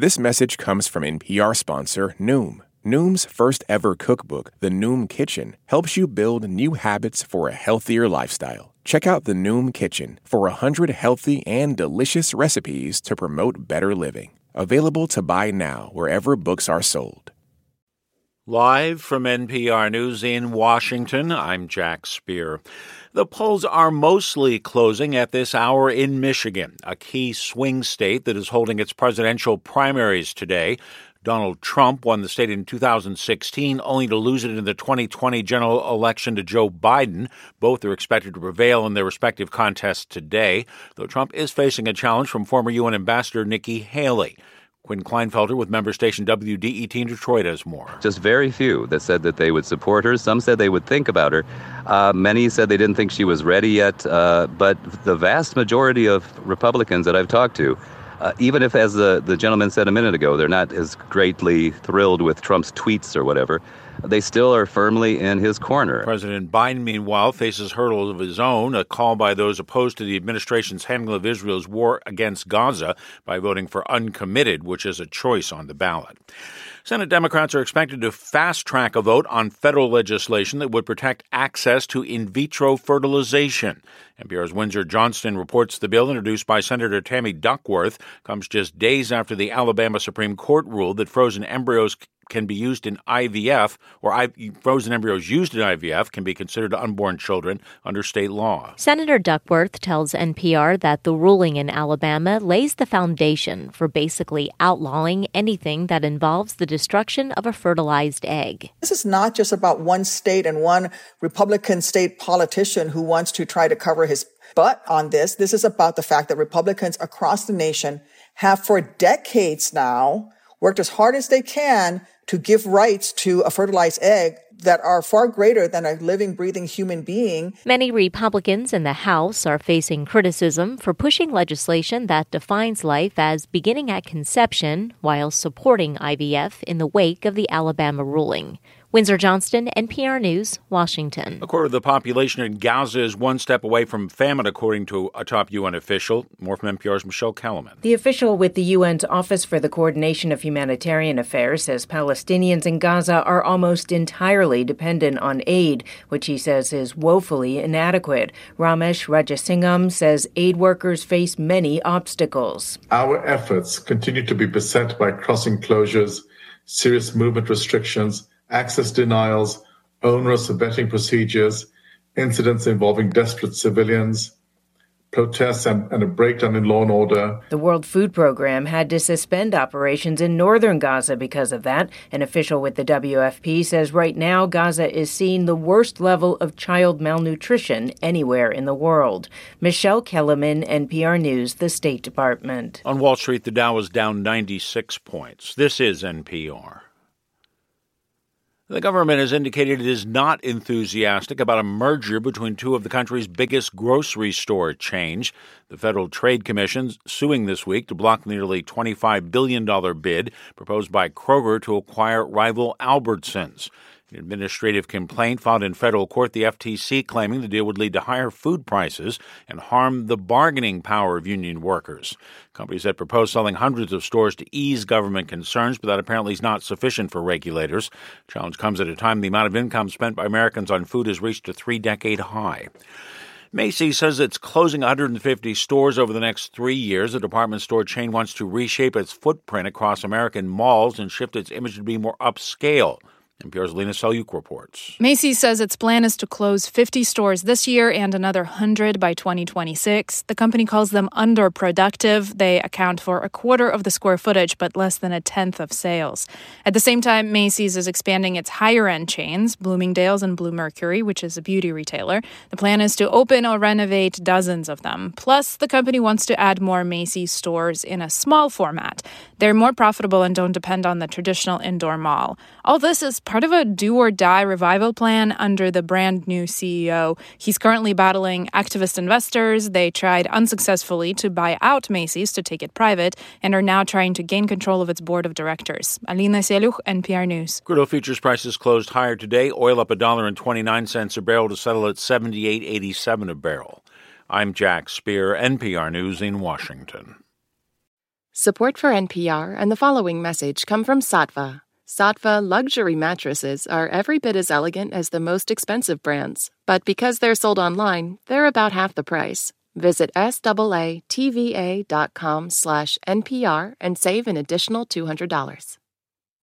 This message comes from NPR sponsor Noom. Noom's first ever cookbook, The Noom Kitchen, helps you build new habits for a healthier lifestyle. Check out The Noom Kitchen for 100 healthy and delicious recipes to promote better living. Available to buy now wherever books are sold. Live from NPR News in Washington, I'm Jack Speer. The polls are mostly closing at this hour in Michigan, a key swing state that is holding its presidential primaries today. Donald Trump won the state in 2016, only to lose it in the 2020 general election to Joe Biden. Both are expected to prevail in their respective contests today, though Trump is facing a challenge from former UN Ambassador Nikki Haley. Quinn Klinefelter with member station WDET in Detroit has more. Just very few that said that they would support her. Some said they would think about her. Uh, many said they didn't think she was ready yet. Uh, but the vast majority of Republicans that I've talked to uh, even if, as the, the gentleman said a minute ago, they're not as greatly thrilled with Trump's tweets or whatever, they still are firmly in his corner. President Biden, meanwhile, faces hurdles of his own, a call by those opposed to the administration's handling of Israel's war against Gaza by voting for uncommitted, which is a choice on the ballot. Senate Democrats are expected to fast track a vote on federal legislation that would protect access to in vitro fertilization. NPR's Windsor Johnston reports the bill introduced by Senator Tammy Duckworth comes just days after the Alabama Supreme Court ruled that frozen embryos can be used in IVF, or I, frozen embryos used in IVF can be considered unborn children under state law. Senator Duckworth tells NPR that the ruling in Alabama lays the foundation for basically outlawing anything that involves the destruction of a fertilized egg. This is not just about one state and one Republican state politician who wants to try to cover his butt on this. This is about the fact that Republicans across the nation have for decades now worked as hard as they can to give rights to a fertilized egg that are far greater than a living, breathing human being. Many Republicans in the House are facing criticism for pushing legislation that defines life as beginning at conception while supporting IVF in the wake of the Alabama ruling. Windsor Johnston, NPR News, Washington. A quarter of the population in Gaza is one step away from famine, according to a top UN official. More from NPR's Michelle Kelemen. The official with the UN's Office for the Coordination of Humanitarian Affairs says Palestinians in Gaza are almost entirely dependent on aid, which he says is woefully inadequate. Ramesh Rajasingham says aid workers face many obstacles. Our efforts continue to be beset by crossing closures, serious movement restrictions, access denials, onerous vetting procedures, incidents involving desperate civilians, protests and, and, a breakdown in law and order. The World Food Program had to suspend operations in northern Gaza because of that. An official with the WFP says right now Gaza is seeing the worst level of child malnutrition anywhere in the world. Michelle Kelemen, NPR News, the State Department. On Wall Street, the Dow is down 96 points. This is NPR. The government has indicated it is not enthusiastic about a merger between two of the country's biggest grocery store chains. The Federal Trade Commission suing this week to block the nearly $25 billion bid proposed by Kroger to acquire rival Albertsons. An administrative complaint filed in federal court, the FTC claiming the deal would lead to higher food prices and harm the bargaining power of union workers. Companies had proposed selling hundreds of stores to ease government concerns, but that apparently is not sufficient for regulators. challenge comes at a time the amount of income spent by Americans on food has reached a three decade high. Macy's says it's closing 150 stores over the next three years. The department store chain wants to reshape its footprint across American malls and shift its image to be more upscale. NPR's Lena Selyuk reports. Macy's says its plan is to close 50 stores this year and another 100 by 2026. The company calls them underproductive. They account for a quarter of the square footage, but less than a tenth of sales. At the same time, Macy's is expanding its higher end chains, Bloomingdale's and Bluemercury, which is a beauty retailer. The plan is to open or renovate dozens of them. Plus, the company wants to add more Macy's stores in a small format. They're more profitable and don't depend on the traditional indoor mall. All this is part of a do or die revival plan under the brand new CEO. He's currently battling activist investors. They tried unsuccessfully to buy out Macy's to take it private and are now trying to gain control of its board of directors. Alina Selyuk, NPR News. Crude oil futures prices closed higher today. Oil up a dollar and 29 cents a barrel to settle at 78.87 a barrel. I'm Jack Speer, NPR News in Washington. Support for NPR and the following message come from Saatva. Saatva luxury mattresses are every bit as elegant as the most expensive brands, but because they're sold online, they're about half the price. Visit SAATVA.com slash NPR and save an additional $200.